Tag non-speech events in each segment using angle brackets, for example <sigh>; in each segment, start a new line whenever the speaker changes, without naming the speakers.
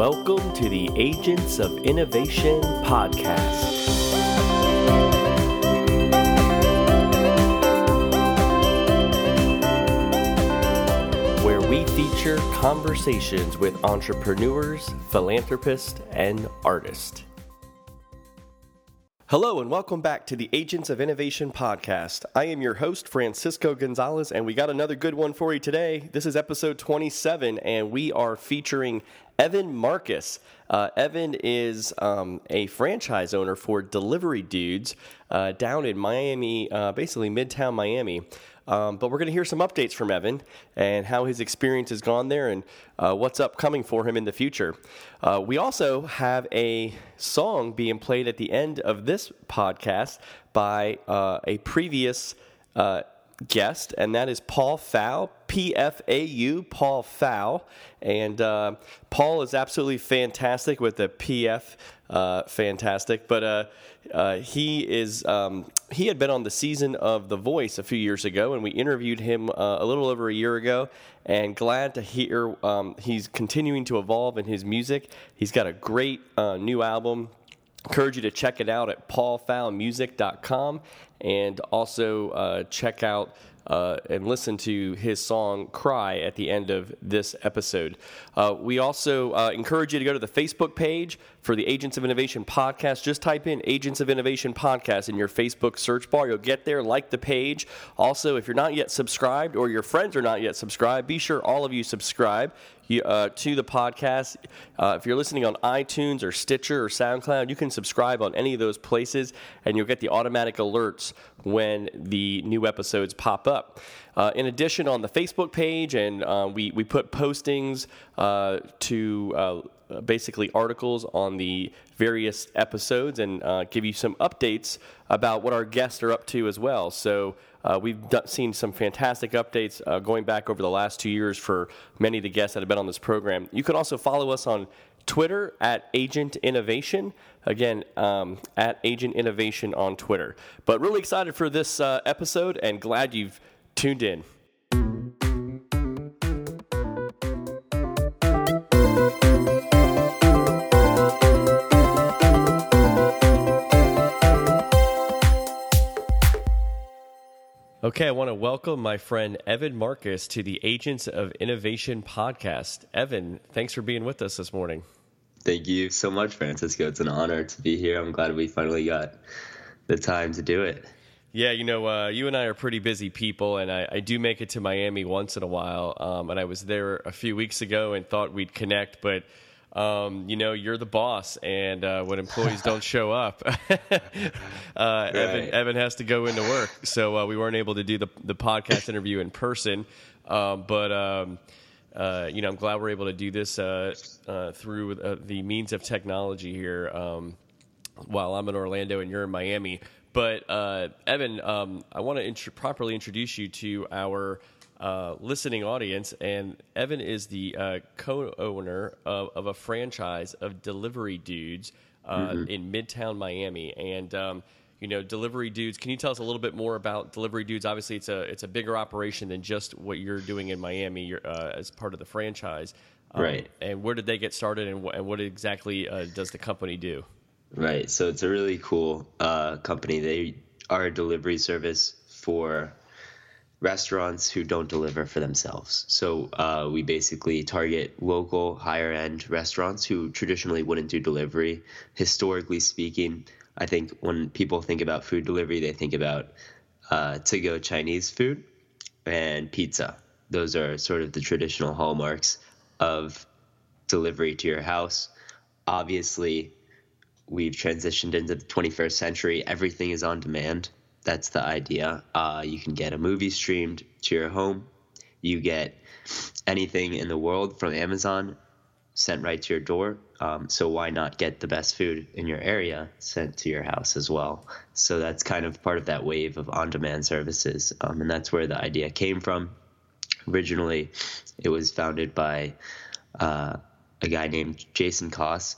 Welcome to the Agents of Innovation podcast. Where we feature conversations with entrepreneurs, philanthropists, and artists. Hello, and welcome back to the Agents of Innovation podcast. I am your host, Francisco Gonzalez, and we got another good one for you today. This is episode 27, and we are featuring Evan Marcus. Uh, Evan is um, a franchise owner for Delivery Dudes uh, down in Miami, uh, basically Midtown Miami. Um, but we're going to hear some updates from Evan and how his experience has gone there and uh, what's upcoming for him in the future. Uh, we also have a song being played at the end of this podcast by uh, a previous guest, and that is Paul Pfau, P F A U, Paul Pfau. And uh, Paul is absolutely fantastic with the PF, uh, fantastic. But uh, uh, he is um, he had been on the season of The Voice a few years ago, and we interviewed him uh, a little over a year ago. And glad to hear um, he's continuing to evolve in his music. He's got a great uh, new album encourage you to check it out at paulpfaumusic.com and also uh, check out uh, and listen to his song Cry at the end of this episode. Uh, we also uh, encourage you to go to the Facebook page for the Agents of Innovation podcast. Just type in Agents of Innovation podcast in your Facebook search bar. You'll get there, like the page. Also, if you're not yet subscribed or your friends are not yet subscribed, be sure all of you subscribe uh, to the podcast. Uh, if you're listening on iTunes or Stitcher or SoundCloud, you can subscribe on any of those places and you'll get the automatic alerts when the new episodes pop up. Uh, in addition, on the Facebook page, and uh, we, we put postings uh, to uh, basically articles on the various episodes and uh, give you some updates about what our guests are up to as well. So uh, we've d- seen some fantastic updates uh, going back over the last two years for many of the guests that have been on this program. You can also follow us on Twitter at Agent Innovation. Again, um, at Agent Innovation on Twitter. But really excited for this uh, episode and glad you've tuned in. Okay, I want to welcome my friend Evan Marcus to the Agents of Innovation podcast. Evan, thanks for being with us this morning.
Thank you so much, Francisco. It's an honor to be here. I'm glad we finally got the time to do it.
Yeah, you know, uh, you and I are pretty busy people, and I, I, do make it to Miami once in a while. Um, and I was there a few weeks ago and thought we'd connect, but um, you know, you're the boss, and uh, when employees don't show up, <laughs> uh, right. Evan, Evan has to go into work. So uh, we weren't able to do the, the podcast interview in person. Um, but, um, uh, you know, I'm glad we're able to do this uh, uh, through the means of technology here um, while I'm in Orlando and you're in Miami. But, Evan, um, I want to int- properly introduce you to our uh, listening audience, and Evan is the uh, co-owner of, of, a franchise of Delivery Dudes uh, mm-hmm. in Midtown Miami, and um, you know, Delivery Dudes. Can you tell us a little bit more about Delivery Dudes? Obviously, it's a it's a bigger operation than just what you're doing in Miami uh, as part of the franchise,
um, right?
And where did they get started, and, wh- and what exactly uh, does the company do?
Right. So it's a really cool company. They are a delivery service for restaurants who don't deliver for themselves. So uh, we basically target local higher end restaurants who traditionally wouldn't do delivery. Historically speaking, I think when people think about food delivery, they think about uh, to go Chinese food and pizza. Those are sort of the traditional hallmarks of delivery to your house. Obviously, we've transitioned into the 21st century. Everything is on demand that's the idea. Uh, you can get a movie streamed to your home. You get anything in the world from Amazon sent right to your door. Um, so why not get the best food in your area sent to your house as well? So that's kind of part of that wave of on-demand services, um, and that's where the idea came from. Originally, it was founded by uh, a guy named Jason Koss.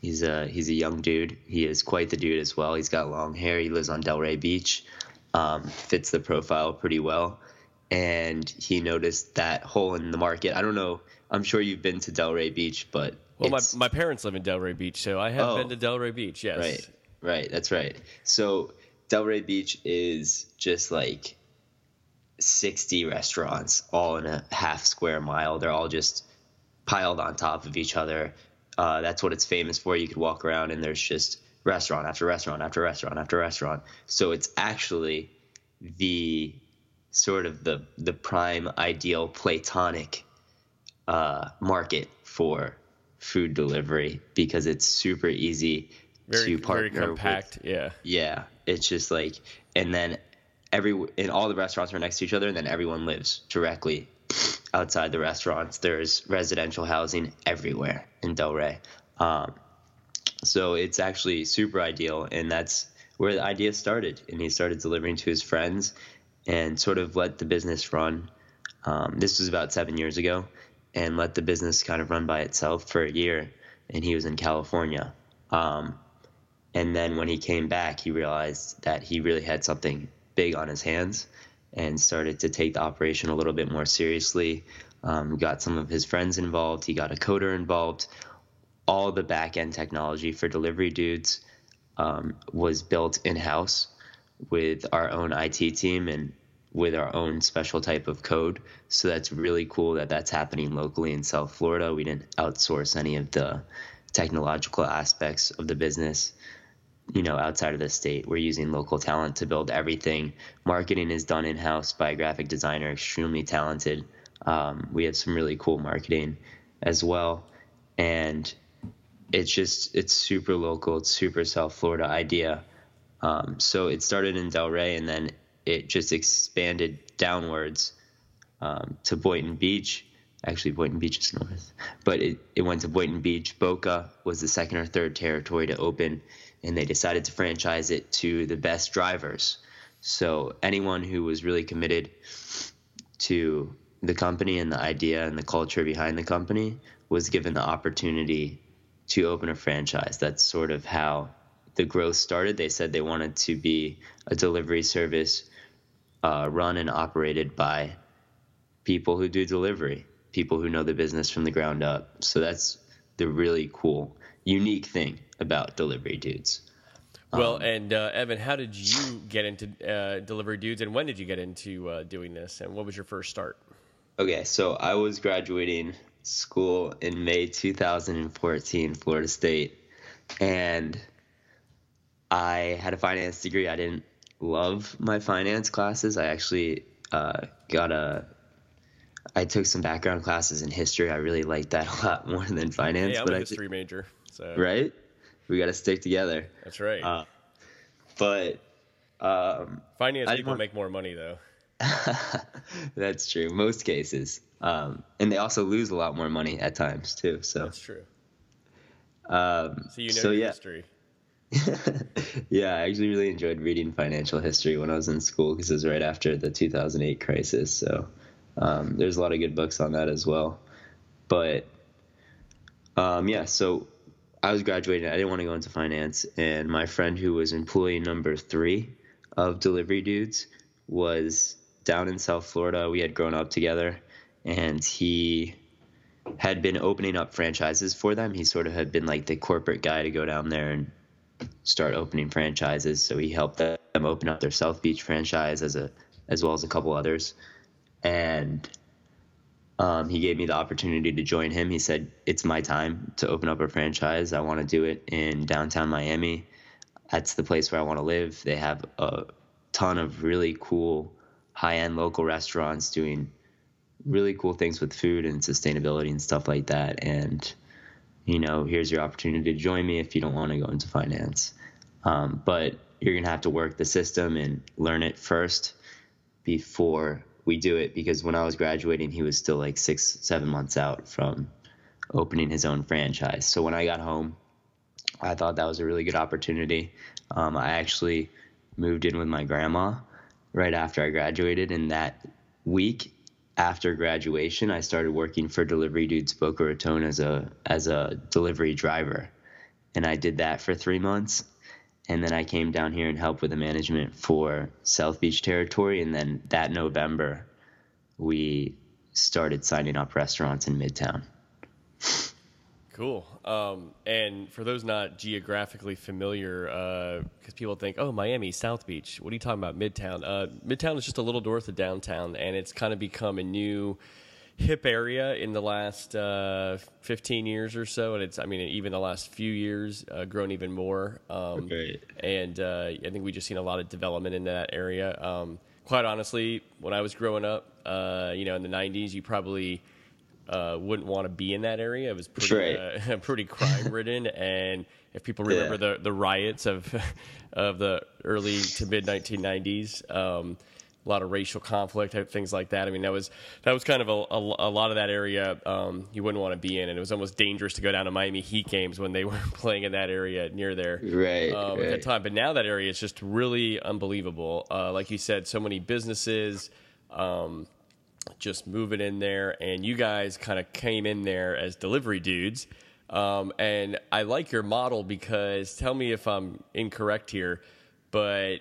He's a he's a young dude. He is quite the dude as well. He's got long hair. He lives on Delray Beach. Um, fits the profile pretty well. And he noticed that hole in the market. I don't know. I'm sure you've been to Delray Beach, but
Well, my, my parents live in Delray Beach, so I have oh, been to Delray Beach. Yes.
Right. Right. That's right. So Delray Beach is just like 60 restaurants all in a half square mile. They're all just piled on top of each other. Uh, that's what it's famous for. You could walk around and there's just restaurant after restaurant after restaurant after restaurant. So it's actually the sort of the the prime ideal platonic uh, market for food delivery because it's super easy
very,
to partner
very compact.
With,
yeah,
yeah. It's just like, and then every and all the restaurants are next to each other, and then everyone lives directly outside the restaurants. There's residential housing everywhere in Delray. Um, so it's actually super ideal, and that's where the idea started. And he started delivering to his friends, and sort of let the business run. Um, this was about seven years ago, and let the business kind of run by itself for a year. And he was in California. Um, and then when he came back, he realized that he really had something big on his hands and started to take the operation a little bit more seriously. Um, got some of his friends involved. He got a coder involved. All the back end technology for delivery dudes um, was built in house with our own IT team and with our own special type of code. So that's really cool that that's happening locally in South Florida. We didn't outsource any of the technological aspects of the business you know outside of the state. We're using local talent to build everything. Marketing is done in house by a graphic designer extremely talented. Um, we have some really cool marketing as well. And it's just it's super local it's super south florida idea. Um, so it started in delray and then it just expanded downwards um, to boynton beach. Actually boynton beach is north but it, it went to boynton beach. Boca was the second or third territory to open and they decided to franchise it to the best drivers. So anyone who was really committed to the company and the idea and the culture behind the company was given the opportunity to open a franchise. That's sort of how the growth started. They said they wanted to be a delivery service uh, run and operated by people who do delivery, people who know the business from the ground up. So that's the really cool, unique thing about delivery dudes.
Well, um, and uh, Evan, how did you get into uh, delivery dudes, and when did you get into uh, doing this, and what was your first start?
Okay, so I was graduating school in May 2014, Florida State, and I had a finance degree. I didn't love my finance classes. I actually uh, got a I took some background classes in history. I really liked that a lot <laughs> more than finance.
Yeah, I'm
but
a history I, major. So.
Right? We got to stick together.
That's right. Uh,
but um,
finance people make more money though. <laughs>
That's true. Most cases, um, and they also lose a lot more money at times too. So
that's true.
Um,
so you know so, yeah. history. <laughs>
yeah, I actually really enjoyed reading financial history when I was in school because it was right after the 2008 crisis. So um, there's a lot of good books on that as well. But um, yeah, so I was graduating. I didn't want to go into finance, and my friend who was employee number three of Delivery Dudes was down in South Florida. We had grown up together, and he had been opening up franchises for them. He sort of had been like the corporate guy to go down there and start opening franchises. So he helped them open up their South Beach franchise as a as well as a couple others, and um, he gave me the opportunity to join him. He said, It's my time to open up a franchise. I want to do it in downtown Miami. That's the place where I want to live. They have a ton of really cool high end local restaurants doing really cool things with food and sustainability and stuff like that. And, you know, here's your opportunity to join me if you don't want to go into finance. Um, but you're going to have to work the system and learn it first before we do it because when I was graduating, he was still like six, seven months out from opening his own franchise. So when I got home, I thought that was a really good opportunity. Um, I actually moved in with my grandma right after I graduated, and that week after graduation, I started working for Delivery Dudes Boca Raton as a as a delivery driver, and I did that for three months and then I came down here and helped with the management for South Beach territory. And then that November, we started signing up restaurants in Midtown.
cool. Um, and for those not geographically familiar, because uh, people think, oh, Miami, South Beach. What are you talking about? Midtown. Uh, Midtown is just a little north of downtown, and it's kind of become a new hip area in the last uh, 15 years or so, and it's I mean even the last few years uh, grown even more. Um,
Right.
And uh, I think we just seen a lot of development in that area. Um, quite honestly, when I was growing up, uh, you know, in the 90s, you probably uh, wouldn't want to be in that area. It was pretty
Right.
uh, <laughs> pretty crime ridden, and if people remember
Yeah.
the the riots of <laughs> of the early to mid 1990s. Um, a lot of racial conflict, things like that. I mean, that was that was kind of a, a, a lot of that area um, you wouldn't want to be in, and it was almost dangerous to go down to Miami Heat games when they <laughs> were playing in that area near there
Right,
um, at that time. But now that area is just really unbelievable. Uh, like you said, so many businesses. Um, just moving in there, and you guys kind of came in there as delivery dudes. Um, and I like your model because tell me if I'm incorrect here, but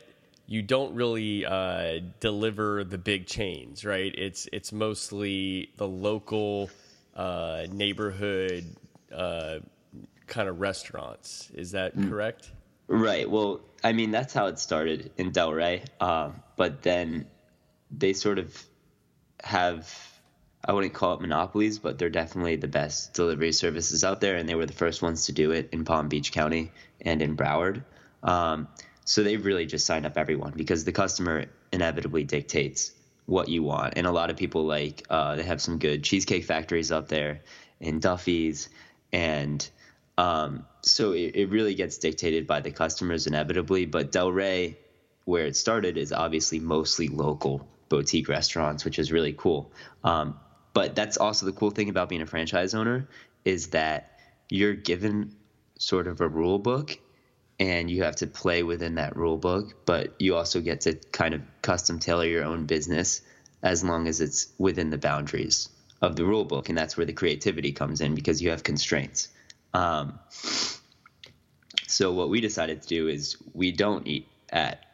you don't really uh, deliver the big chains, right? It's it's mostly the local uh, neighborhood uh, kind of restaurants. Is that correct?
Right. Well, I mean, that's how it started in Delray. Um, but then they sort of have, I wouldn't call it monopolies, but they're definitely the best delivery services out there. And they were the first ones to do it in Palm Beach County and in Broward. Um, so they've really just signed up everyone because the customer inevitably dictates what you want. And a lot of people like, uh, they have some good cheesecake factories up there and Duffy's. And um, so it, it really gets dictated by the customers inevitably. But Delray, where it started, is obviously mostly local boutique restaurants, which is really cool. Um, but that's also the cool thing about being a franchise owner is that you're given sort of a rule book and you have to play within that rule book, but you also get to kind of custom tailor your own business as long as it's within the boundaries of the rule book. And that's where the creativity comes in because you have constraints. Um, so what we decided to do is we don't eat at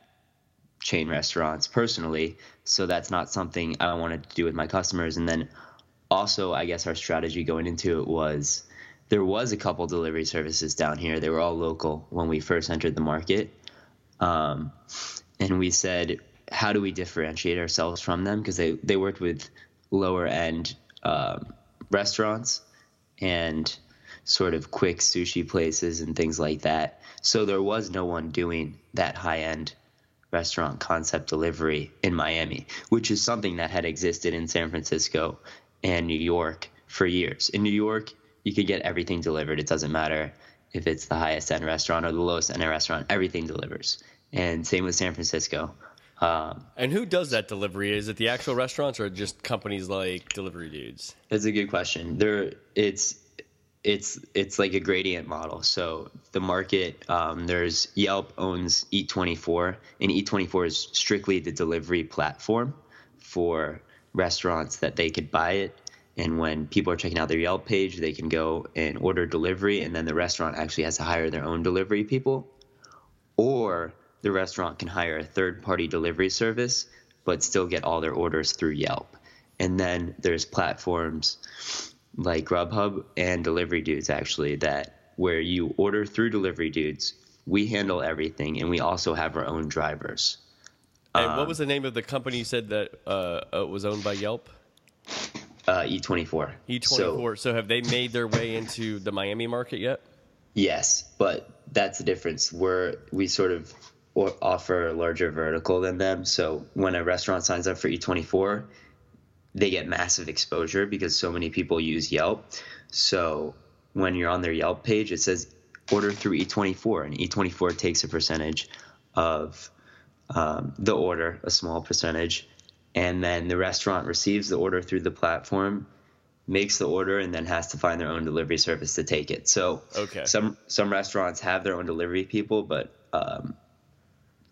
chain restaurants personally, so that's not something I wanted to do with my customers. And then also, I guess our strategy going into it was there was a couple delivery services down here. They were all local when we first entered the market, um, and we said, how do we differentiate ourselves from them? Because they they worked with lower end um, restaurants and sort of quick sushi places and things like that. So there was no one doing that high end restaurant concept delivery in Miami, which is something that had existed in San Francisco and New York for years. In New York, you could get everything delivered. It doesn't matter if it's the highest end restaurant or the lowest end restaurant, everything delivers. And same with San Francisco. Um,
And who does that delivery? Is it the actual restaurants or just companies like Delivery Dudes?
That's a good question. There, it's it's it's like a gradient model. So the market, um, there's Yelp owns Eat24, and Eat24 is strictly the delivery platform for restaurants that they could buy it. And when people are checking out their Yelp page, they can go and order delivery, and then the restaurant actually has to hire their own delivery people or the restaurant can hire a third party delivery service but still get all their orders through Yelp. And then there's platforms like Grubhub and Delivery Dudes actually that where you order through Delivery Dudes, we handle everything and we also have our own drivers.
And
Um,
what was the name of the company you said that uh, uh, was owned by Yelp?
Uh, Eat24.
Eat24.
So-
So, have they made their way <laughs> into the Miami market yet?
Yes, but that's the difference. We're we sort of offer a larger vertical than them. So when a restaurant signs up for Eat24, they get massive exposure because so many people use Yelp. So when you're on their Yelp page, it says order through Eat24, and Eat24 takes a percentage of um, the order, a small percentage, and then the restaurant receives the order through the platform makes the order and then has to find their own delivery service to take it. So
Okay.
some some restaurants have their own delivery people, but um,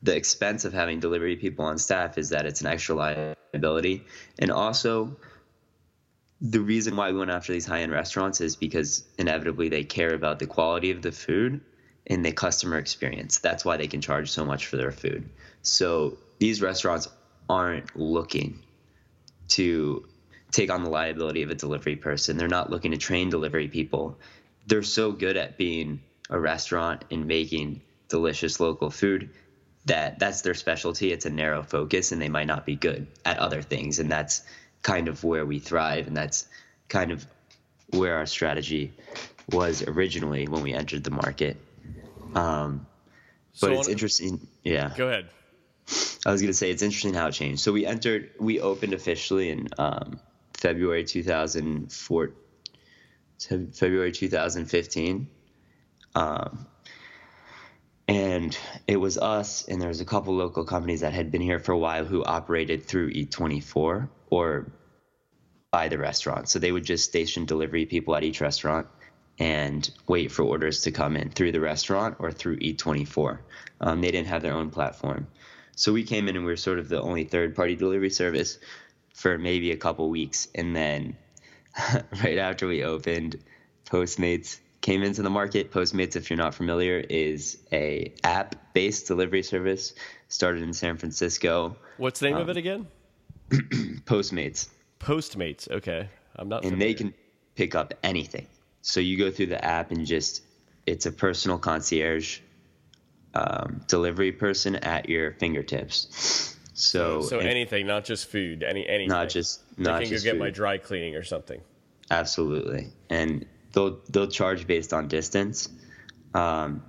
the expense of having delivery people on staff is that it's an extra liability, and also the reason why we went after these high end restaurants is because inevitably they care about the quality of the food and the customer experience. That's why they can charge so much for their food. So these restaurants aren't looking to take on the liability of a delivery person. They're not looking to train delivery people. they're so good at being a restaurant and making delicious local food that that's their specialty. It's a narrow focus, and they might not be good at other things, and that's kind of where we thrive, and that's kind of where our strategy was originally when we entered the market. Um, but
So
it's
on-
interesting. Yeah.
Go ahead.
I was gonna say it's interesting how it changed. So we entered, we opened officially in um, February 2004, February 2015, um, and it was us, and there was a couple local companies that had been here for a while who operated through Eat24 or by the restaurant. So they would just station delivery people at each restaurant and wait for orders to come in through the restaurant or through Eat24. Um, they didn't have their own platform. So we came in and we were sort of the only third party delivery service for maybe a couple weeks. And then <laughs> right after we opened, Postmates came into the market. Postmates, if you're not familiar, is a app based delivery service started in San Francisco.
What's the name
Um,
of it again? <clears throat>
Postmates.
Postmates. Okay, I'm not.
and they can pick up anything. So you go through the app and just it's a personal concierge um, delivery person at your fingertips. So
So
and
anything, not just food. Any anything.
not just
I
not
can
just
go get
food.
my dry cleaning or something.
Absolutely, and they'll they'll charge based on distance. Um,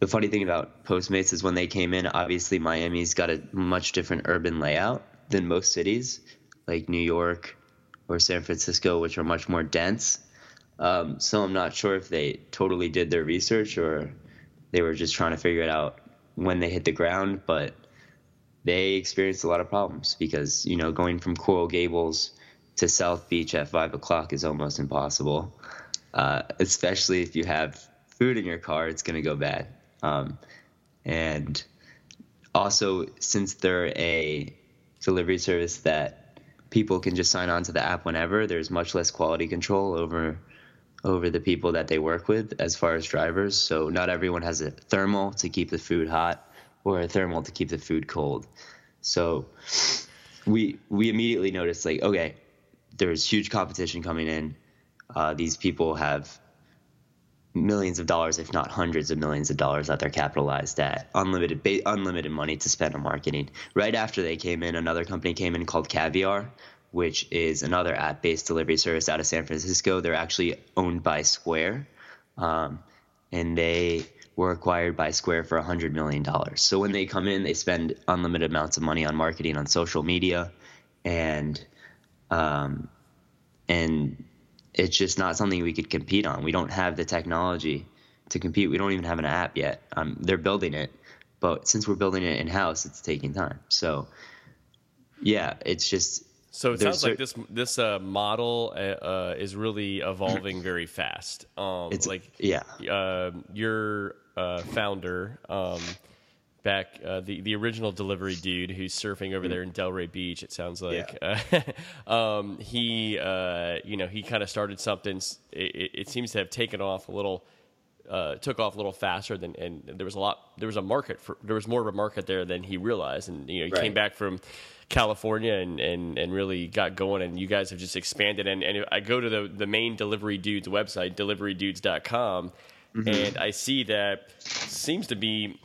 the funny thing about Postmates is when they came in, obviously Miami's got a much different urban layout than most cities, like New York or San Francisco, which are much more dense. Um, so I'm not sure if they totally did their research or they were just trying to figure it out when they hit the ground, but they experienced a lot of problems because you know going from Coral Gables to South Beach at five o'clock is almost impossible, uh, especially if you have food in your car. It's going to go bad, um, and also since they're a delivery service that people can just sign on to the app whenever, there's much less quality control over over the people that they work with as far as drivers. So not everyone has a thermal to keep the food hot or a thermal to keep the food cold. So we we immediately noticed like okay, there's huge competition coming in. Uh, these people have millions of dollars, if not hundreds of millions of dollars, that they're capitalized at unlimited ba- unlimited money to spend on marketing. Right after they came in, another company came in called Caviar, which is another app-based delivery service out of San Francisco. They're actually owned by Square, um, and they were acquired by Square for $100 million. So when they come in, they spend unlimited amounts of money on marketing on social media, and um, and it's just not something we could compete on. We don't have the technology to compete. We don't even have an app yet. Um, they're building it, but since we're building it in house, it's taking time. So yeah, it's just
So it
There's
sounds like this this uh, model uh, uh, is really evolving very fast. Um,
it's
like
yeah.
uh, your uh, founder, um, back uh, the the original delivery dude who's surfing over there in Delray Beach. It sounds like uh, <laughs> um, he uh, you know he kind of started something. It, it- it seems to have taken off a little. Uh, took off a little faster than, and there was a lot. There was a market for. There was more of a market there than he realized, and you know he came back from California and, and, and really got going. And you guys have just expanded. And, and I go to the the main delivery dudes website, deliverydudes.com, and I see that seems to be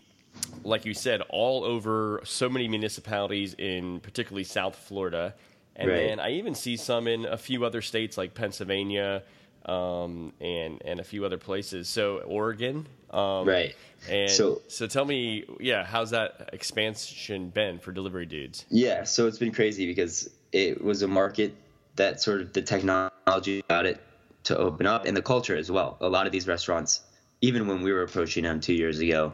like you said, all over so many municipalities in particularly South Florida. And
Right.
then I even see some in a few other states like Pennsylvania um, and and a few other places. So Oregon, um,
Right.
And so,
So-
tell me, yeah, how's that expansion been for delivery dudes?
Yeah, so it's been crazy because it was a market that sort of the technology got it to open up and the culture as well. A lot of these restaurants, even when we were approaching them two years ago,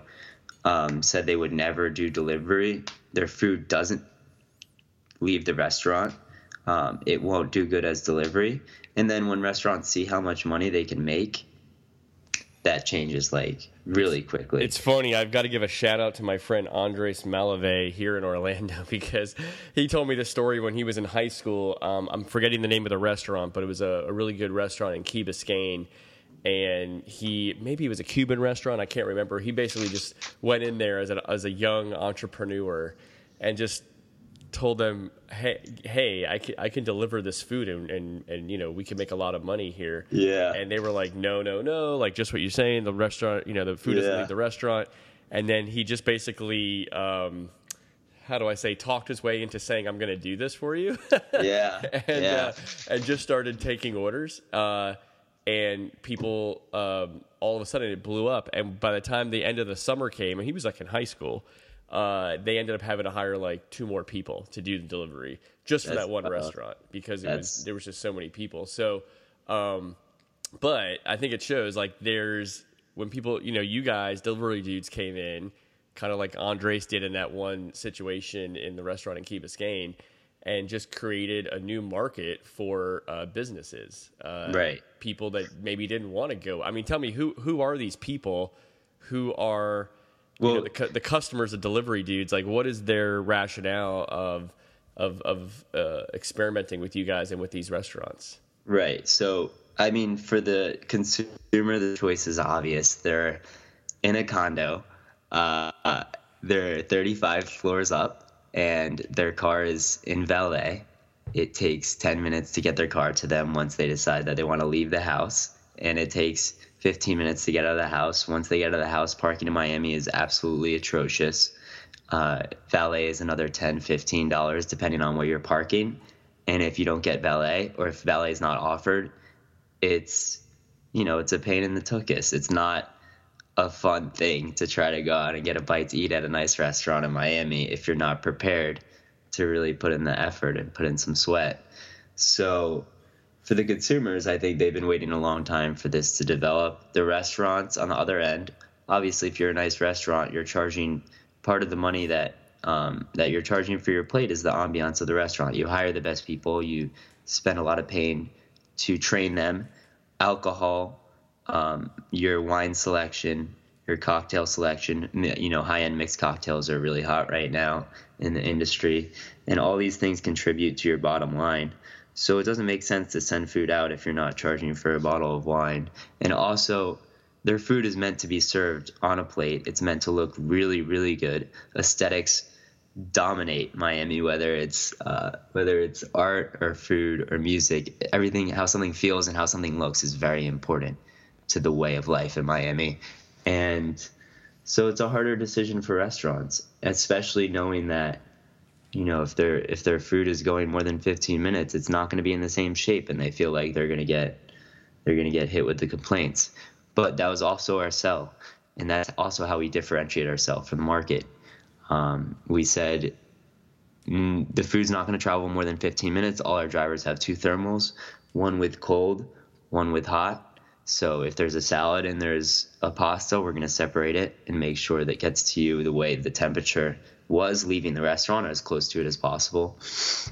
um, said they would never do delivery. Their food doesn't leave the restaurant. Um, it won't do good as delivery. And then when restaurants see how much money they can make, that changes like really quickly.
It's funny. I've got to give a shout out to my friend Andres Malave here in Orlando <laughs> because he told me the story when he was in high school. Um, I'm forgetting the name of the restaurant, but it was a, a really good restaurant in Key Biscayne. And he maybe it was a Cuban restaurant. I can't remember. He basically just went in there as a as a young entrepreneur and just told them, "Hey, hey, I can, I can deliver this food and, and and you know we can make a lot of money here."
Yeah.
And they were like, "No, no, no!" Like just what you're saying. The restaurant, you know, the food doesn't
Yeah.
leave the restaurant. And then he just basically, um, how do I say, talked his way into saying, "I'm going to do this for you," <laughs>
Yeah.
and
yeah.
uh, and just started taking orders. Uh, and people, um, all of a sudden, it blew up. And by the time the end of the summer came, and he was like in high school, uh, they ended up having to hire like two more people to do the delivery just for
That's-
that one
uh,
restaurant because it was there was just so many people. So, um, but I think it shows like there's when people, you know, you guys, delivery dudes came in, kind of like Andres did in that one situation in the restaurant in Key Biscayne, and just created a new market for uh, businesses. Uh,
Right.
People that maybe didn't want to go. I mean, tell me who who are these people who are you know,
Well-
the, the customers of delivery dudes? Like, what is their rationale of of of uh, experimenting with you guys and with these restaurants?
Right. So, I mean, for the consumer, the choice is obvious. They're in a condo. Uh, they're 35 floors up, and their car is in valet. It takes 10 minutes to get their car to them once they decide that they want to leave the house, and it takes 15 minutes to get out of the house. Once they get out of the house, parking in Miami is absolutely atrocious. Uh, valet is another 10 $15 depending on where you're parking. And if you don't get valet or if valet is not offered, it's you know it's a pain in the tuchus. It's not a fun thing to try to go out and get a bite to eat at a nice restaurant in Miami if you're not prepared to really put in the effort and put in some sweat. So for the consumers, I think they've been waiting a long time for this to develop. The restaurants on the other end, obviously, if you're a nice restaurant, you're charging part of the money that um, that you're charging for your plate is the ambiance of the restaurant. You hire the best people, you spend a lot of pain to train them, alcohol, um, your wine selection, your cocktail selection. You know, high end mixed cocktails are really hot right now in the industry, and all these things contribute to your bottom line. So it doesn't make sense to send food out if you're not charging for a bottle of wine. And also, their food is meant to be served on a plate. It's meant to look really, really good. Aesthetics dominate Miami, whether it's uh, whether it's art or food or music. Everything, how something feels and how something looks, is very important to the way of life in Miami. And so it's a harder decision for restaurants, especially knowing that you know if their if their food is going more than 15 minutes, it's not going to be in the same shape, and they feel like they're going to get they're going to get hit with the complaints. But that was also our sell, and that's also how we differentiate ourselves from the market. Um, we said mm, the food's not going to travel more than 15 minutes. All our drivers have two thermals, one with cold, one with hot. So if there's a salad and there's a pasta, we're going to separate it and make sure that gets to you the way the temperature was leaving the restaurant as close to it as possible.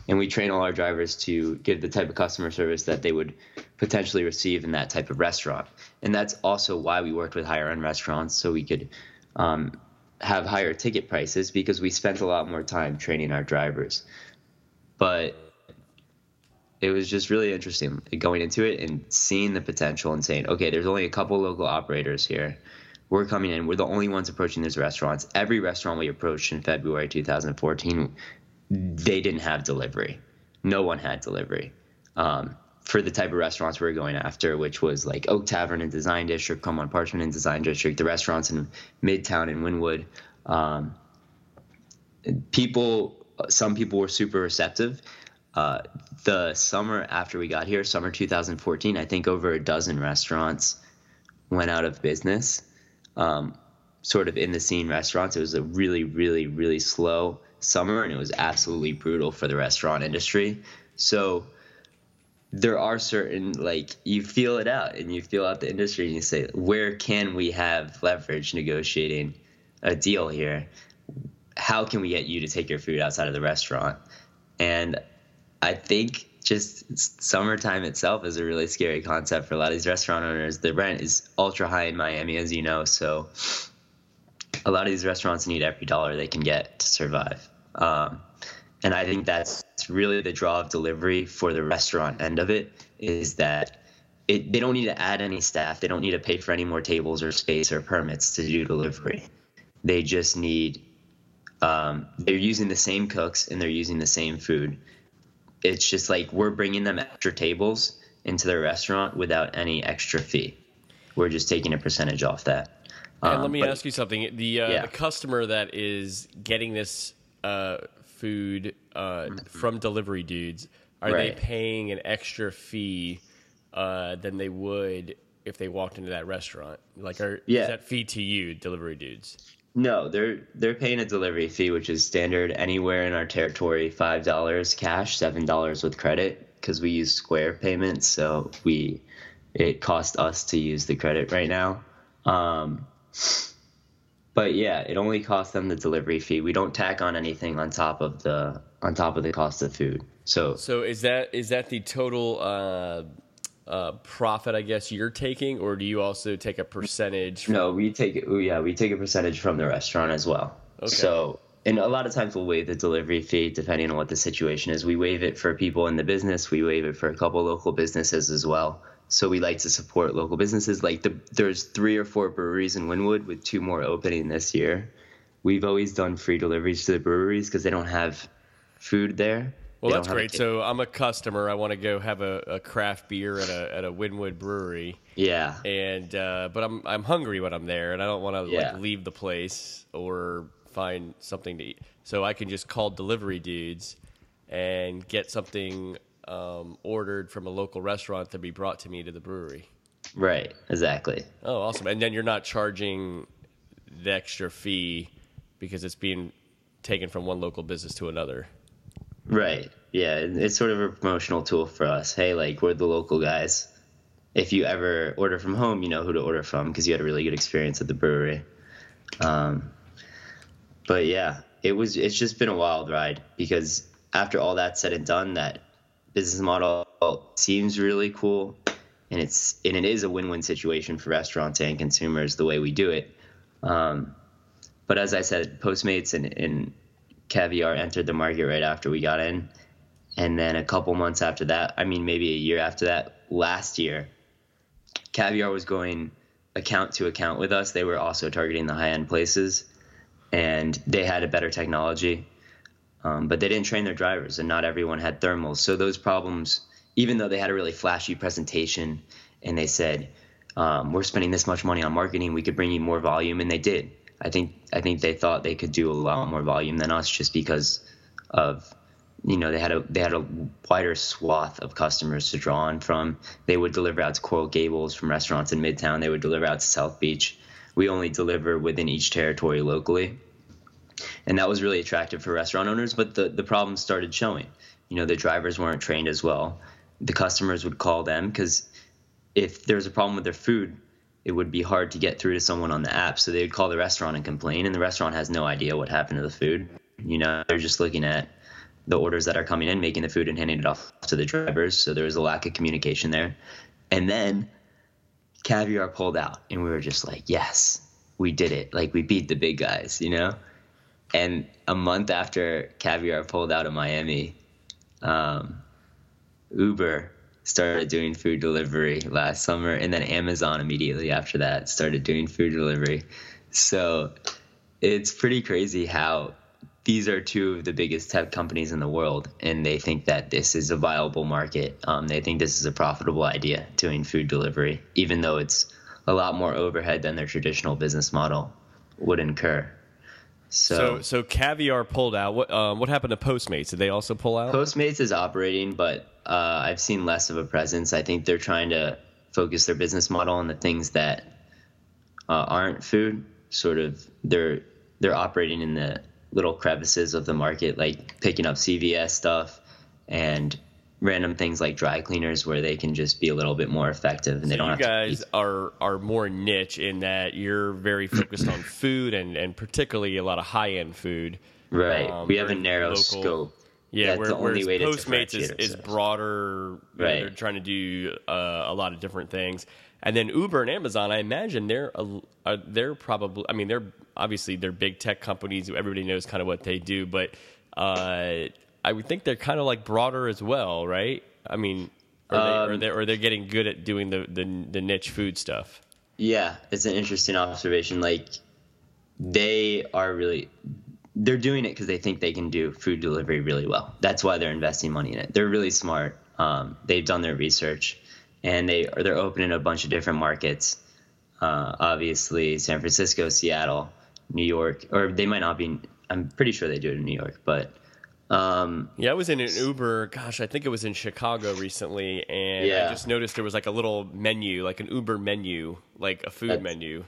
And we train all our drivers to give the type of customer service that they would potentially receive in that type of restaurant. And that's also why we worked with higher end restaurants so we could um, have higher ticket prices because we spent a lot more time training our drivers. But it was just really interesting going into it and seeing the potential and saying, okay, there's only a couple local operators here. We're coming in. We're the only ones approaching these restaurants. Every restaurant we approached in February 2014, they didn't have delivery. No one had delivery. Um, for the type of restaurants we were going after, which was like Oak Tavern and Design District, Crumb on Parchment and Design District, the restaurants in Midtown and Wynwood. Um, people, some people were super receptive. Uh, the summer after we got here, summer 2014, I think over a dozen restaurants went out of business. Um, sort of in the scene restaurants. It was a really, really, really slow summer, and it was absolutely brutal for the restaurant industry. So there are certain like you feel it out and you feel out the industry and you say where can we have leverage negotiating a deal here how can we get you to take your food outside of the restaurant and i think just summertime itself is a really scary concept for a lot of these restaurant owners the rent is ultra high in miami as you know so a lot of these restaurants need every dollar they can get to survive um, and I think that's really the draw of delivery for the restaurant end of it is that it, they don't need to add any staff. They don't need to pay for any more tables or space or permits to do delivery. They just need Um, they're using the same cooks and they're using the same food. It's just like we're bringing them extra tables into their restaurant without any extra fee. We're just taking a percentage off that.
And
Um,
let me
but-
ask you something: the uh,
Yeah.
the customer that is getting this uh, food uh, from delivery dudes, are
Mm-hmm. Right.
they paying an extra fee uh, than they would if they walked into that restaurant? Like, are,
Yeah.
is that fee to you, delivery dudes?
No, they're they're paying a delivery fee, which is standard anywhere in our territory. Five dollars cash, seven dollars with credit, because we use Square payments. So we it cost us to use the credit right now. Um, but yeah, it only costs them the delivery fee. We don't tack on anything on top of the on top of the cost of food. So
So is that is that the total uh, uh, profit? I guess you're taking, or do you also take a percentage? From,
No, we take it. Yeah, we take a percentage from the restaurant as well.
Okay.
So, and a lot of times we'll waive the delivery fee depending on what the situation is. We waive it for people in the business. We waive it for a couple local businesses as well. So we like to support local businesses. Like the there's three or four breweries in Wynwood with two more opening this year. We've always done free deliveries to the breweries because they don't have food there.
Well, that's great. So I'm a customer. I want to go have a, a craft beer at a at a Wynwood brewery,
yeah,
and uh, but I'm I'm hungry when I'm there, and I don't want to
Yeah.
like leave the place or find something to eat. So I can just call delivery dudes and get something um, ordered from a local restaurant to be brought to me to the brewery.
right, exactly.
Oh, awesome! And then you're not charging the extra fee because it's being taken from one local business to another.
Right. Yeah, it's sort of a promotional tool for us. Hey, like we're the local guys. If you ever order from home, you know who to order from because you had a really good experience at the brewery. Um, but yeah, it was. It's just been a wild ride because after all that said and done, that business model seems really cool, and it's and it is a win-win situation for restaurants and consumers the way we do it. Um, but as I said, Postmates and, and Caviar entered the market right after we got in. And then a couple months after that, I mean, maybe a year after that, last year, Caviar was going account to account with us. They were also targeting the high end places, and they had a better technology. Um, but they didn't train their drivers, and not everyone had thermals. So those problems, even though they had a really flashy presentation, and they said, um, "We're spending this much money on marketing, we could bring you more volume," and they did. I think I think they thought they could do a lot more volume than us, just because of you know they had a they had a wider swath of customers to draw on from. They would deliver out to Coral Gables from restaurants in Midtown. They would deliver out to South Beach. We only deliver within each territory locally and that was really attractive for restaurant owners. But the the problems started showing. You know, the drivers weren't trained as well. The customers would call them because if there was a problem with their food, it would be hard to get through to someone on the app. So they would call the restaurant and complain, and the restaurant has no idea what happened to the food. You know, they're just looking at the orders that are coming in, making the food, and handing it off to the drivers. So there was a lack of communication there. And then Caviar pulled out, and we were just like, yes, we did it. Like we beat the big guys, you know? And a month after Caviar pulled out of Miami, um, Uber started doing food delivery last summer, and then Amazon immediately after that started doing food delivery. So it's pretty crazy how these are two of the biggest tech companies in the world, and they think that this is a viable market. Um, they think this is a profitable idea doing food delivery, even though it's a lot more overhead than their traditional business model would incur.
So, so caviar pulled out. What um, what happened to Postmates? Did they also pull out?
Postmates is operating, but uh, I've seen less of a presence. I think they're trying to focus their business model on the things that uh, aren't food. Sort of, they're they're operating in the little crevices of the market, like picking up CVS stuff and random things like dry cleaners, where they can just be a little bit more effective and they don't
you
have
guys
to. Be,
are are more niche in that you're very focused on <clears throat> food and and particularly a lot of high end food.
right.
um,
we have a narrow
local-
scope.
Yeah,
That's
where,
the only way to
Postmates is, is broader. you know,
Right.
they're trying to do uh, a lot of different things. And then Uber and Amazon, I imagine they're a, uh, they're probably. I mean, they're obviously they're big tech companies. Everybody knows kind of what they do, but uh, I would think they're kind of like broader as well, right? I mean, are they,
Um,
are or they're getting good at doing the, the the niche food stuff.
Yeah, it's an interesting observation. Like they are really they're doing it because they think they can do food delivery really well. That's why they're investing money in it. They're really smart. Um, they've done their research, and they they're opening a bunch of different markets. Uh, obviously, San Francisco, Seattle, New York, or they might not be. I'm pretty sure they do it in New York, but um,
yeah, I was in an Uber. Gosh, I think it was in Chicago recently, and yeah. I just noticed there was like a little menu, like an Uber menu, like a food menu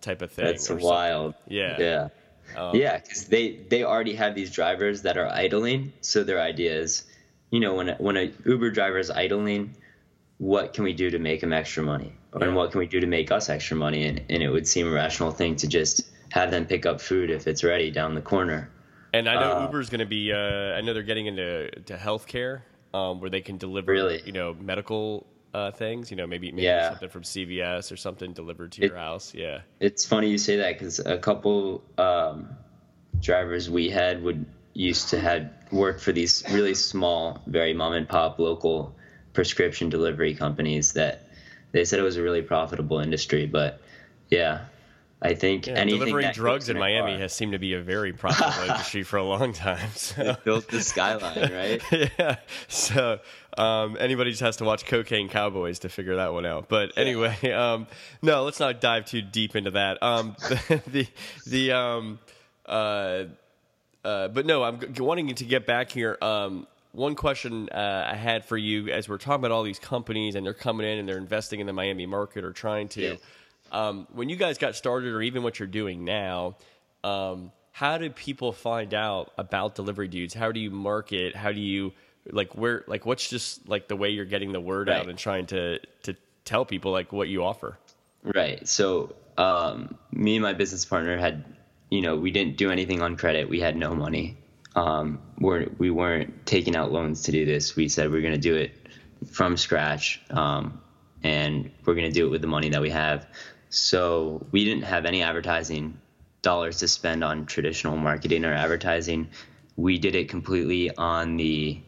type of thing.
That's wild.
Something. Yeah,
yeah, um, yeah. Because they they already have these drivers that are idling, so their idea is, you know, when a, when a Uber driver is idling, what can we do to make them extra money, yeah. and what can we do to make us extra money? And and it would seem a rational thing to just have them pick up food if it's ready down the corner.
And I know uh, Uber's going to be. Uh, I know they're getting into to healthcare, um, where they can deliver,
really?
you know, medical uh, things. You know, maybe maybe
yeah.
something from CVS or something delivered to it, your house. Yeah.
It's funny you say that because a couple um, drivers we had would used to had work for these really small, very mom and pop local prescription delivery companies that they said it was a really profitable industry, but yeah, I think yeah,
delivering drugs in Miami car. has seemed to be a very profitable <laughs> industry for a long time.
So. It built the skyline, right? <laughs>
yeah. So um, anybody just has to watch Cocaine Cowboys to figure that one out. But anyway, <laughs> um, no, let's not dive too deep into that. Um, the the, the um, uh, uh, but no, I'm g- wanting to get back here. Um, one question uh, I had for you as we're talking about all these companies and they're coming in and they're investing in the Miami market or trying to. Yeah um, when you guys got started, or even what you're doing now, um, how do people find out about Delivery Dudes? How do you market? How do you like where like what's just like the way you're getting the word right. out and trying to to tell people like what you offer?
Right. So um, me and my business partner had, you know, we didn't do anything on credit. We had no money. Um, we're, we weren't taking out loans to do this. We said we we're going to do it from scratch, um, and we're going to do it with the money that we have. So we didn't have any advertising dollars to spend on traditional marketing or advertising. We did it completely on the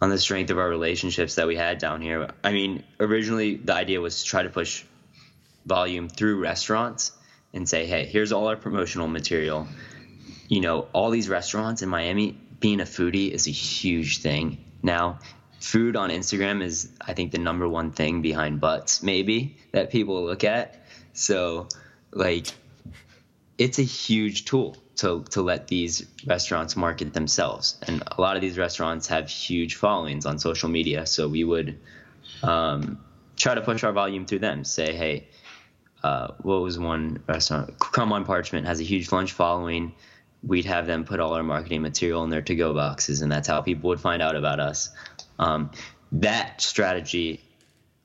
on the strength of our relationships that we had down here. I mean, originally the idea was to try to push volume through restaurants and say, "Hey, here's all our promotional material." You know, all these restaurants in Miami, being a foodie is a huge thing now food on Instagram is, I think, the number one thing behind butts, maybe that people look at. So, like, it's a huge tool to to let these restaurants market themselves, and a lot of these restaurants have huge followings on social media. So we would um, try to push our volume through them. Say, hey, uh, what was one restaurant? Crumb on Parchment has a huge lunch following. We'd have them put all our marketing material in their to-go boxes, and that's how people would find out about us. Um, that strategy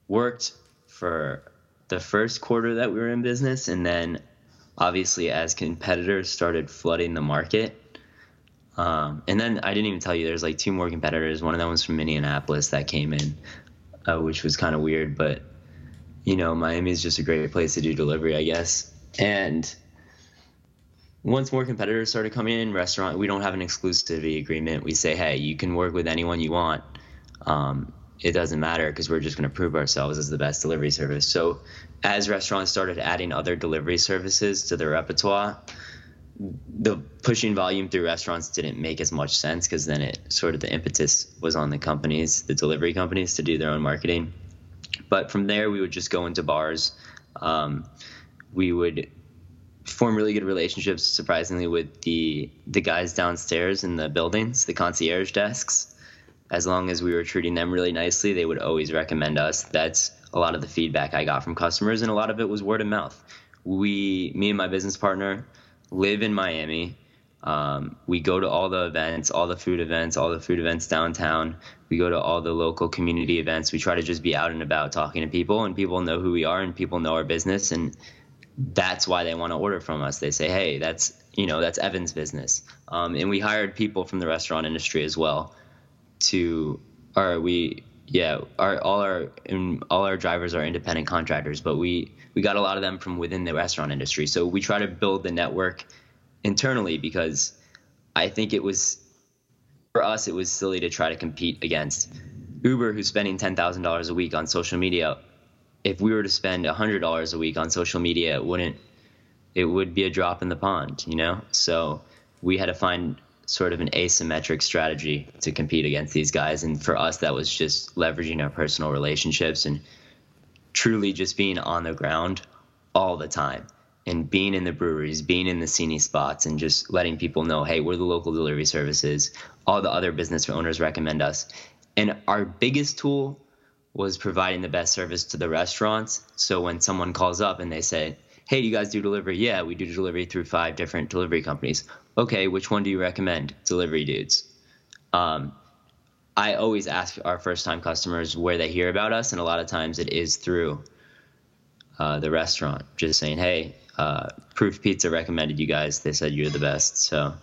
worked for the first quarter that we were in business, and then obviously as competitors started flooding the market. Um, and then I didn't even tell you there's like two more competitors. One of them was from Minneapolis that came in, uh, which was kind of weird, but you know, Miami is just a great place to do delivery, I guess. And once more competitors started coming in, restaurant, we don't have an exclusivity agreement. We say, hey, you can work with anyone you want um, it doesn't matter because we're just going to prove ourselves as the best delivery service. So, as restaurants started adding other delivery services to their repertoire, the pushing volume through restaurants didn't make as much sense because then it sort of the impetus was on the companies, the delivery companies, to do their own marketing. But from there, we would just go into bars. Um, we would form really good relationships, surprisingly, with the the guys downstairs in the buildings, the concierge desks as long as we were treating them really nicely, they would always recommend us. That's a lot of the feedback I got from customers, and a lot of it was word of mouth. We, me and my business partner, live in Miami. Um, we go to all the events, all the food events, all the food events downtown. We go to all the local community events. We try to just be out and about talking to people, and people know who we are, and people know our business, and that's why they want to order from us. They say, "Hey, that's you know that's Evan's business," um, and we hired people from the restaurant industry as well to or we yeah our all our all our drivers are independent contractors but we we got a lot of them from within the restaurant industry so we try to build the network internally because i think it was for us it was silly to try to compete against uber who's spending $10000 a week on social media if we were to spend $100 a week on social media it wouldn't it would be a drop in the pond you know so we had to find sort of an asymmetric strategy to compete against these guys. And for us, that was just leveraging our personal relationships and truly just being on the ground all the time and being in the breweries, being in the scene spots, and just letting people know, hey, we're the local delivery services. All the other business owners recommend us. And our biggest tool was providing the best service to the restaurants. So when someone calls up and they say, hey, you guys do delivery? Yeah, we do delivery through five different delivery companies. Okay, which one do you recommend? Delivery dudes. Um, I always ask our first time customers where they hear about us, and a lot of times it is through uh, the restaurant, just saying, hey, uh, Proof Pizza recommended you guys. They said you're the best. So.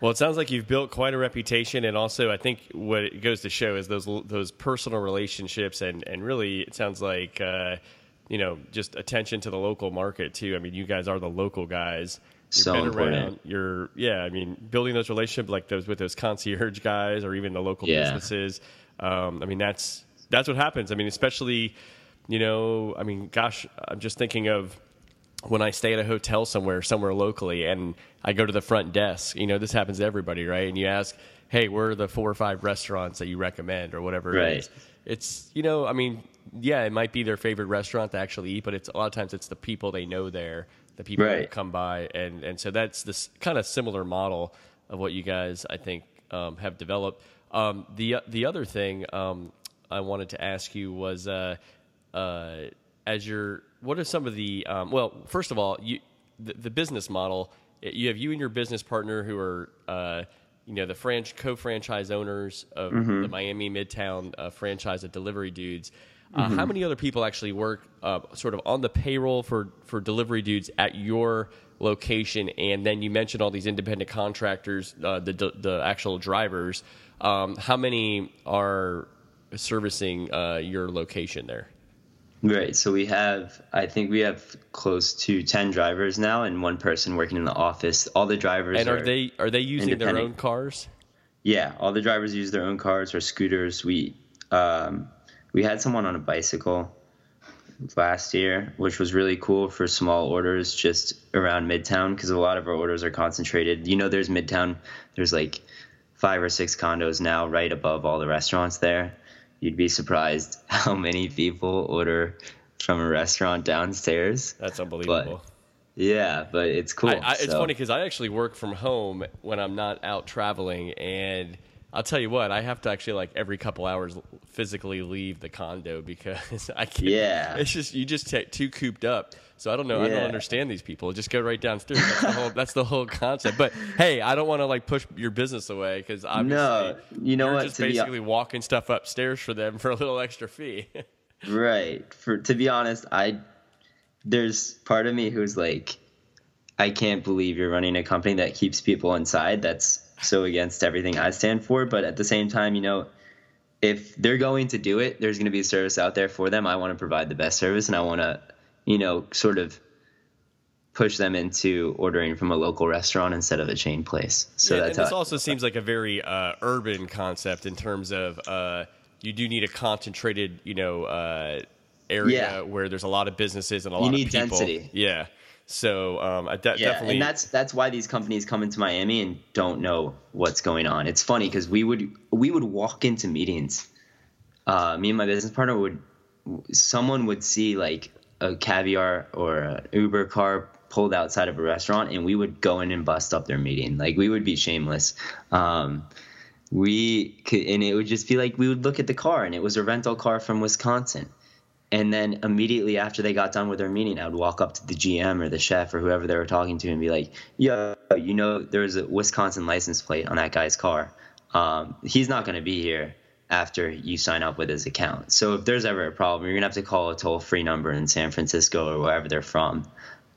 Well, it sounds like you've built quite a reputation, and also I think what it goes to show is those those personal relationships, and and really it sounds like uh, you know just attention to the local market too. I mean, you guys are the local guys.
You've so important. Around.
You're yeah. I mean, building those relationships like those with those concierge guys, or even the local yeah. businesses. Um, I mean, that's that's what happens. I mean, especially you know, I mean, gosh, I'm just thinking of when I stay at a hotel somewhere, somewhere locally, and I go to the front desk, you know, this happens to everybody, right? And you ask, hey, where are the four or five restaurants that you recommend or whatever
right.
it is? It's, you know, I mean, yeah, it might be their favorite restaurant to actually eat, but it's a lot of times it's the people they know there, the people right. that come by. And, and so that's this kind of similar model of what you guys, I think, um, have developed. Um, the, the other thing um, I wanted to ask you was uh, uh, as you're what are some of the um, well first of all you the, the, business model you have you and your business partner who are uh, you know the franch co-franchise owners of mm-hmm. the miami midtown uh, franchise of delivery dudes uh, mm-hmm. how many other people actually work uh, sort of on the payroll for for delivery dudes at your location and then you mentioned all these independent contractors uh, the the actual drivers um, how many are servicing uh, your location there
Right. So we have, I think we have close to ten drivers now, and one person working in the office. All the drivers
and are, are they are they using their own cars?
Yeah, all the drivers use their own cars or scooters. We um, we had someone on a bicycle last year, which was really cool for small orders just around Midtown because a lot of our orders are concentrated. You know, there's Midtown. There's like five or six condos now right above all the restaurants there you'd be surprised <laughs> how many people order from a restaurant downstairs.
That's unbelievable.
But, yeah, but it's cool. I,
I, it's funny because I actually work from home when I'm not out traveling, and I'll tell you what, I have to actually like every couple hours physically leave the condo <laughs> because I can't.
Yeah,
it's just you just get too cooped up. So I don't know. Yeah. I don't understand these people. Just go right downstairs. That's the whole. that's the whole concept. But hey, I don't want to like push your business away because obviously, no,
you know what?
Just basically be, walking stuff upstairs for them for a little extra fee. <laughs>
right. For to be honest, I there's part of me who's like, I can't believe you're running a company that keeps people inside. That's so against everything I stand for. But at the same time, you know, if they're going to do it, there's going to be a service out there for them. I want to provide the best service, and I want to you know, sort of push them into ordering from a local restaurant instead of a chain place. So
yeah,
that's
and this also seems like a very uh, urban concept in terms of uh, you do need a concentrated, you know, uh, area yeah. where there's a lot of businesses and a lot
you need
of people.
density.
Yeah. So um, I de- yeah, definitely,
and that's that's why these companies come into Miami and don't know what's going on. It's funny because we would we would walk into meetings. Uh, me and my business partner would someone would see like a caviar or an Uber car pulled outside of a restaurant, and we would go in and bust up their meeting. Like we would be shameless. Um, we could, and it would just be like we would look at the car, and it was a rental car from Wisconsin. And then immediately after they got done with their meeting, I would walk up to the GM or the chef or whoever they were talking to and be like, "Yo, you know, there's a Wisconsin license plate on that guy's car. Um, he's not going to be here." After you sign up with his account. So if there's ever a problem, you're gonna have to call a toll free number in San Francisco or wherever they're from.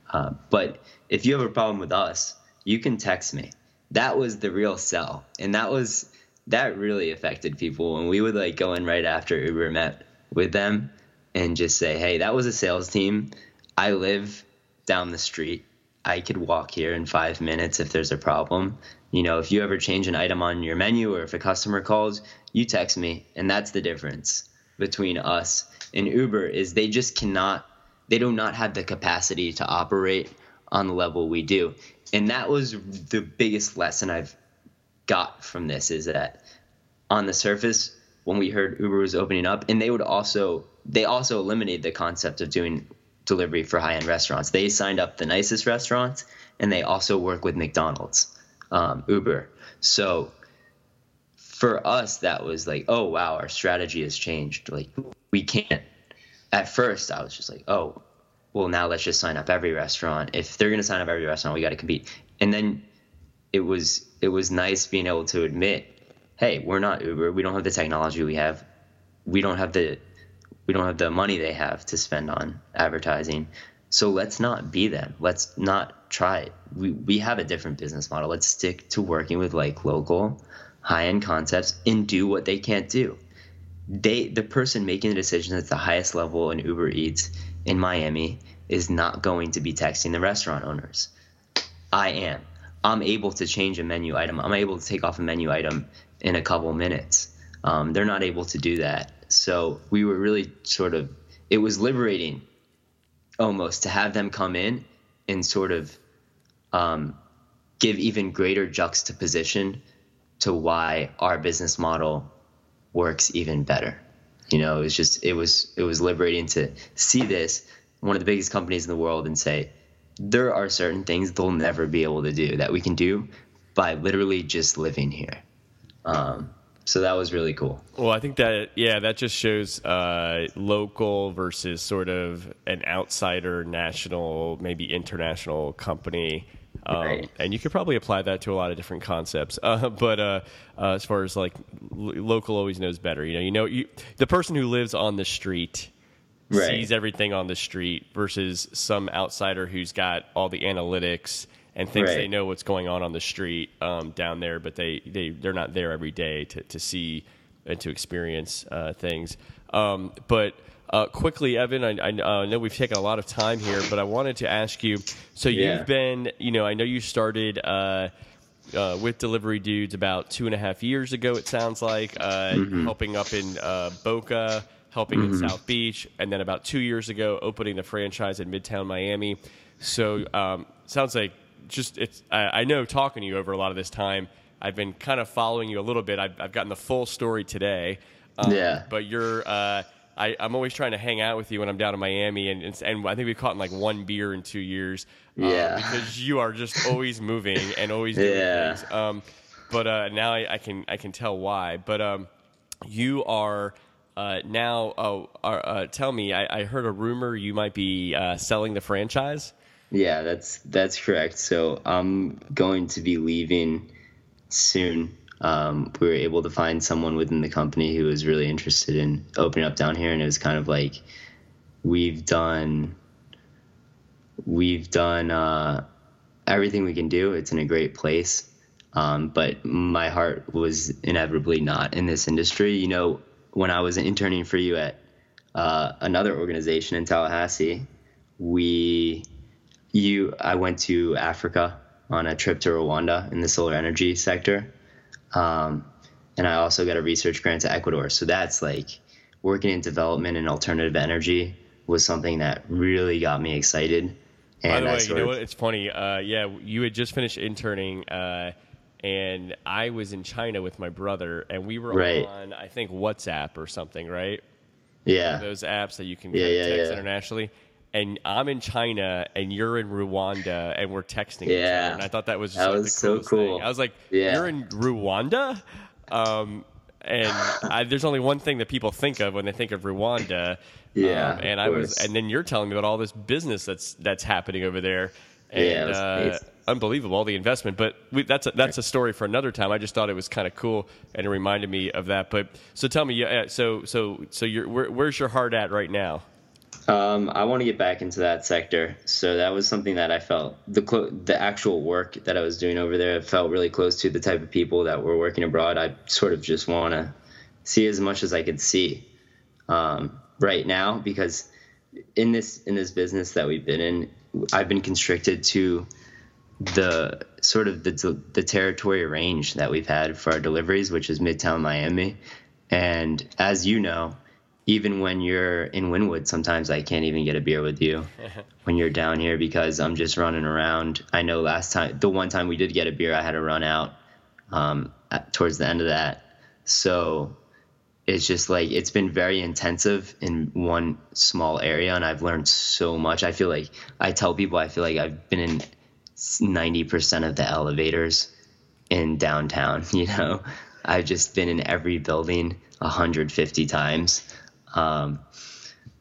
Uh, but if you have a problem with us, you can text me. That was the real sell, and that was that really affected people And we would like go in right after Uber met with them and just say, "Hey, that was a sales team. I live down the street. I could walk here in five minutes if there's a problem. You know, if you ever change an item on your menu or if a customer calls, you text me. And that's the difference between us and Uber is they just cannot they do not have the capacity to operate on the level we do. And that was the biggest lesson I've got from this is that on the surface, when we heard Uber was opening up, and they would also they also eliminated the concept of doing delivery for high end restaurants. They signed up the nicest restaurants, and they also work with McDonald's, um, Uber. So for us, that was like, oh wow, our strategy has changed. Like we can't. At first, I was just like, oh, well now let's just sign up every restaurant. If they're gonna sign up every restaurant, we got to compete. And then it was it was nice being able to admit, hey, we're not Uber. We don't have the technology we have. We don't have the we don't have the money they have to spend on advertising. So let's not be them. Let's not try it. We we have a different business model. Let's stick to working with like local high end concepts and do what they can't do. They the person making the decision at the highest level in Uber Eats in Miami is not going to be texting the restaurant owners. I am. I'm able to change a menu item. I'm able to take off a menu item in a couple minutes. Um, they're not able to do that. So we were really sort of, it was liberating almost to have them come in and sort of um, give even greater juxtaposition to why our business model works even better. You know, it was just it was it was liberating to see this one of the biggest companies in the world and say there are certain things they'll never be able to do that we can do by literally just living here. Um, so that was really cool.
Well, I think that yeah, that just shows uh, local versus sort of an outsider, national, maybe international company um, right. And you could probably apply that to a lot of different concepts. <laughs> Uh, but uh, uh, as far as like l- local always knows better. You know, you know, you, the person who lives on the street right. sees everything on the street versus some outsider who's got all the analytics and thinks right. they know what's going on on the street um, down there, but they, they, they're not there every day to, to see and to experience uh, things. Um, but uh, quickly, Evan, I, I uh, know we've taken a lot of time here, but I wanted to ask you. So yeah. you've been, you know, I know you started uh, uh, with Delivery Dudes about two and a half years ago. It sounds like uh, mm-hmm. helping up in uh, Boca, helping mm-hmm. in South Beach, and then about two years ago, opening the franchise in Midtown Miami. So um, sounds like just it's. I, I know talking to you over a lot of this time. I've been kind of following you a little bit. I've, I've gotten the full story today.
Um, yeah.
But you're uh, I, am always trying to hang out with you when I'm down in Miami, and and, and I think we've caught in like one beer in two years.
Um, yeah,
because you are just <laughs> always moving and always doing yeah. things. Um, but uh, now I, I, can I can tell why. But um, you are uh, now. Oh, uh, tell me. I, I, heard a rumor you might be uh, selling the franchise.
Yeah, that's that's correct. So I'm going to be leaving soon um, we were able to find someone within the company who was really interested in opening up down here, and it was kind of like we've done we've done uh, everything we can do. It's in a great place, um, but my heart was inevitably not in this industry. You know, when I was interning for you at uh, another organization in Tallahassee, we you I went to Africa on a trip to Rwanda in the solar energy sector um, and I also got a research grant to Ecuador. So that's like working in development and alternative energy was something that really got me excited.
And By the way, you know what? It's funny. Uh, yeah, you had just finished interning, uh, and I was in China with my brother, and we were right. on, I think, WhatsApp or something, right?
Yeah.
Those apps that you can yeah, yeah, text yeah. internationally and I'm in China and you're in Rwanda and we're texting yeah. each other. And I thought that was
that
like
was so cool.
Thing. I was like, yeah. you're in Rwanda? Um, and I, there's only one thing that people think of when they think of Rwanda.
Yeah.
Um, and I was, and then you're telling me about all this business that's that's happening over there. And, yeah, uh, unbelievable all the investment. But we, that's a, that's a story for another time. I just thought it was kind of cool, and it reminded me of that. But so tell me, yeah, so so so you're where, where's your heart at right now?
Um, I want to get back into that sector. So that was something that I felt the clo- the actual work that I was doing over there felt really close to the type of people that were working abroad. I sort of just want to see as much as I could see um, right now because in this in this business that we've been in, I've been constricted to the sort of the the territory range that we've had for our deliveries, which is Midtown Miami, and as you know even when you're in Wynwood, sometimes I can't even get a beer with you <laughs> when you're down here because I'm just running around. I know last time, the one time we did get a beer, I had to run out um, at, towards the end of that. So it's just like it's been very intensive in one small area, and I've learned so much. I feel like I tell people I feel like I've been in 90% of the elevators in downtown. <laughs> You know, I've just been in every building 150 times. Um,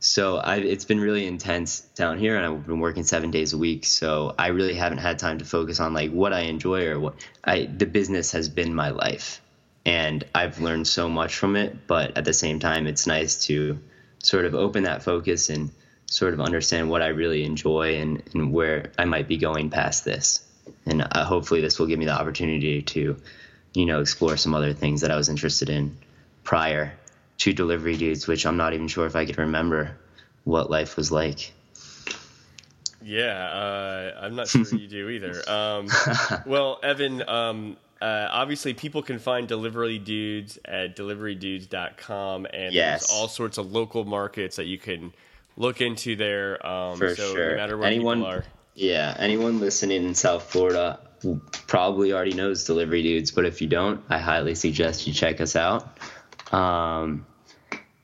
so I, it's been really intense down here, and I've been working seven days a week. So I really haven't had time to focus on like what I enjoy or what I. The business has been my life, and I've learned so much from it. But at the same time, it's nice to sort of open that focus and sort of understand what I really enjoy and, and where I might be going past this. And uh, hopefully, this will give me the opportunity to, you know, explore some other things that I was interested in prior to delivery dudes, which I'm not even sure if I could remember what life was like.
Yeah, uh, I'm not sure you do either. <laughs> Um, well, Evan, um, uh, obviously people can find delivery dudes at deliverydudes.com, and
yes.
there's all sorts of local markets that you can look into there. Um,
For
so
sure.
No matter where
anyone,
are.
Yeah, anyone listening in South Florida probably already knows Delivery Dudes, but if you don't, I highly suggest you check us out. Um,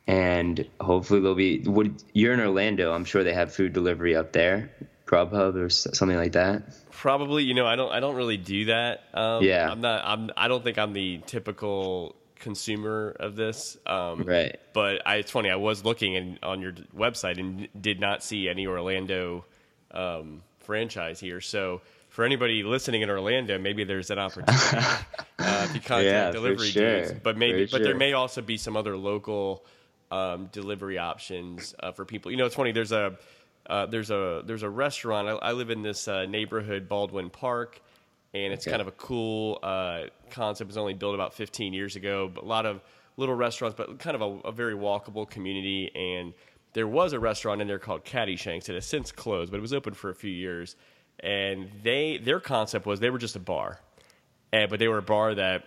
and hopefully they'll be. Would you're in Orlando? I'm sure they have food delivery up there, Grubhub or something like that.
Probably, you know, I don't, I don't really do that. Um,
Yeah.
I'm not, I'm, I don't think I'm the typical consumer of this. Um,
Right.
But I, it's funny. I was looking in, on your website and did not see any Orlando um, franchise here. So for anybody listening in Orlando, maybe there's an opportunity <laughs> uh, you contact
Yeah,
delivery
sure.
dudes. But maybe,
For
but there may also be some other local um, delivery options uh, for people. You know, it's funny. There's a uh, there's a there's a restaurant. I, I live in this uh, neighborhood, Baldwin Park, and it's
Okay.
kind of a cool uh, concept. It was only built about 15 years ago, but a lot of little restaurants, but kind of a, a very walkable community. And there was a restaurant in there called Caddyshanks. It has since closed, but it was open for a few years. And they their concept was they were just a bar, and but they were a bar that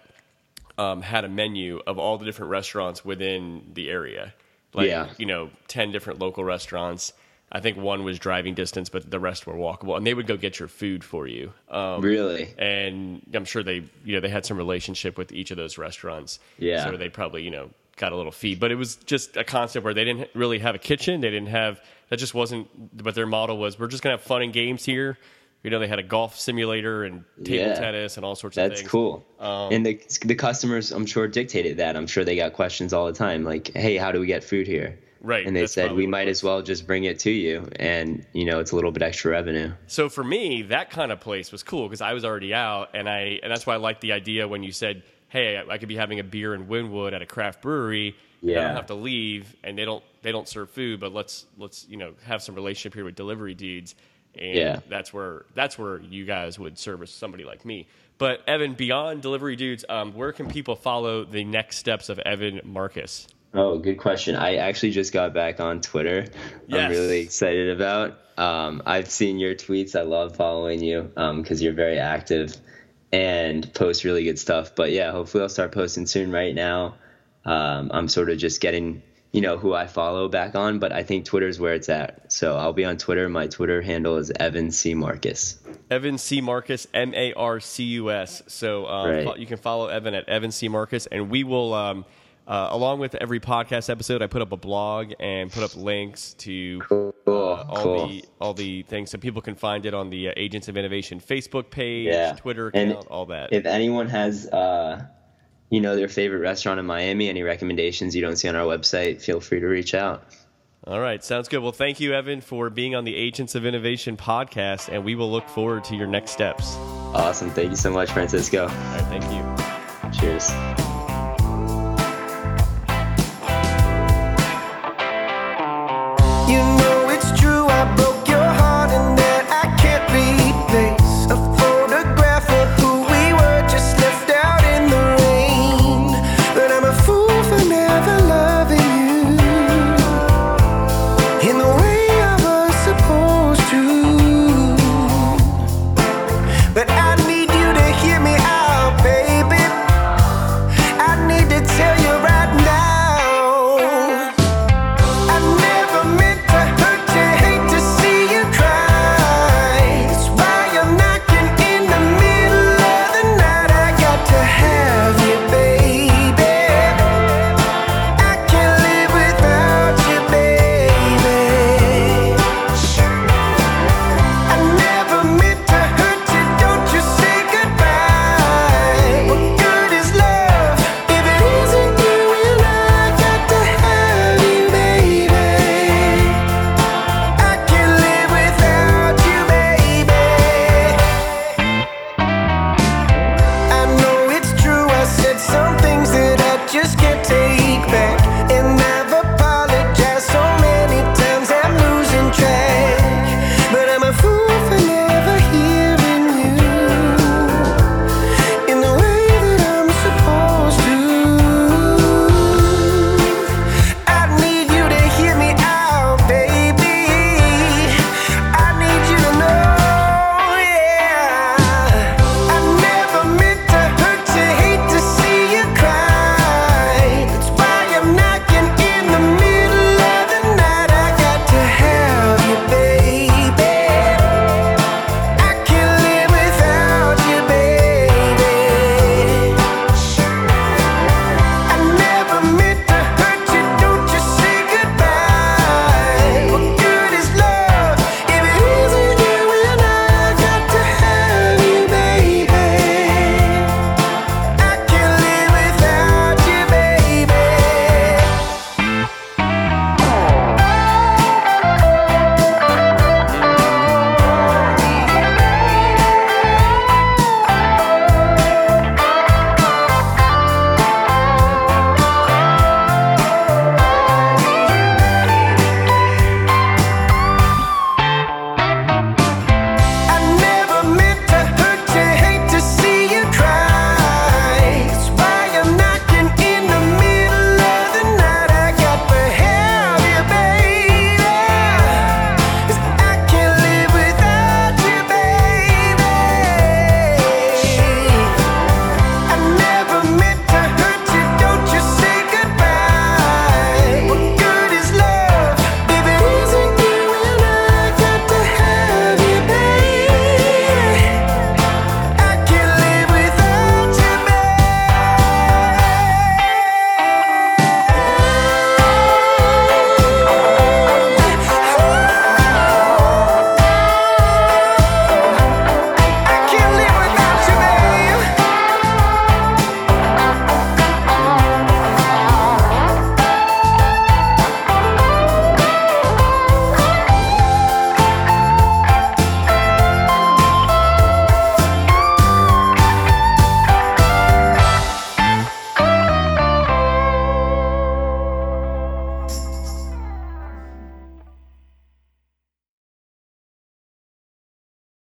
um, had a menu of all the different restaurants within the area. Like,
Yeah.
you know, 10 different local restaurants. I think one was driving distance, but the rest were walkable. And they would go get your food for you. Um,
Really?
and I'm sure they, you know, they had some relationship with each of those restaurants.
Yeah.
So they probably, you know, got a little fee. But it was just a concept where they didn't really have a kitchen. They didn't have, that just wasn't, but their model was, we're just going to have fun and games here. You know, they had a golf simulator and table
Yeah.
tennis and all sorts of
That's
things.
cool.
Um,
and the the customers, I'm sure, dictated that. I'm sure they got questions all the time, like, "Hey, how do we get food here?"
Right,
And they said, "We might as well just bring it to you, and you know, it's a little bit extra revenue."
So for me, that kind of place was cool because I was already out, and I and that's why I liked the idea when you said, "Hey, I, I could be having a beer in Wynwood at a craft brewery. and I don't have to leave, and they don't they don't serve food, but let's let's you know have some relationship here with delivery dudes." And
Yeah.
that's where that's where you guys would service somebody like me. But Evan, beyond delivery dudes, um, where can people follow the next steps of Evan Marcus?
Oh, good question. I actually just got back on Twitter.
Yes.
I'm really excited about. Um, I've seen your tweets. I love following you because you're very active and post really good stuff. But yeah, hopefully I'll start posting soon. Right now, um, I'm sort of just getting you know who I follow back on, but I think Twitter's where it's at. So I'll be on Twitter. My Twitter handle is Evan C Marcus.
Evan C. Marcus, M A R C U S. So um,
Right.
you can follow Evan at Evan C. Marcus, and we will, um, uh, along with every podcast episode, I put up a blog and put up links to
Cool.
uh, all
cool.
the all the things, so people can find it on the uh, Agents of Innovation Facebook page,
Yeah.
Twitter
And
account, all that.
If anyone has, uh, you know, their favorite restaurant in Miami, any recommendations you don't see on our website, feel free to reach out.
all right, sounds good. Well, thank you, Evan, for being on the Agents of Innovation podcast, and we will look forward to your next steps.
Awesome. Thank you so much, Francisco.
right, thank you.
Cheers.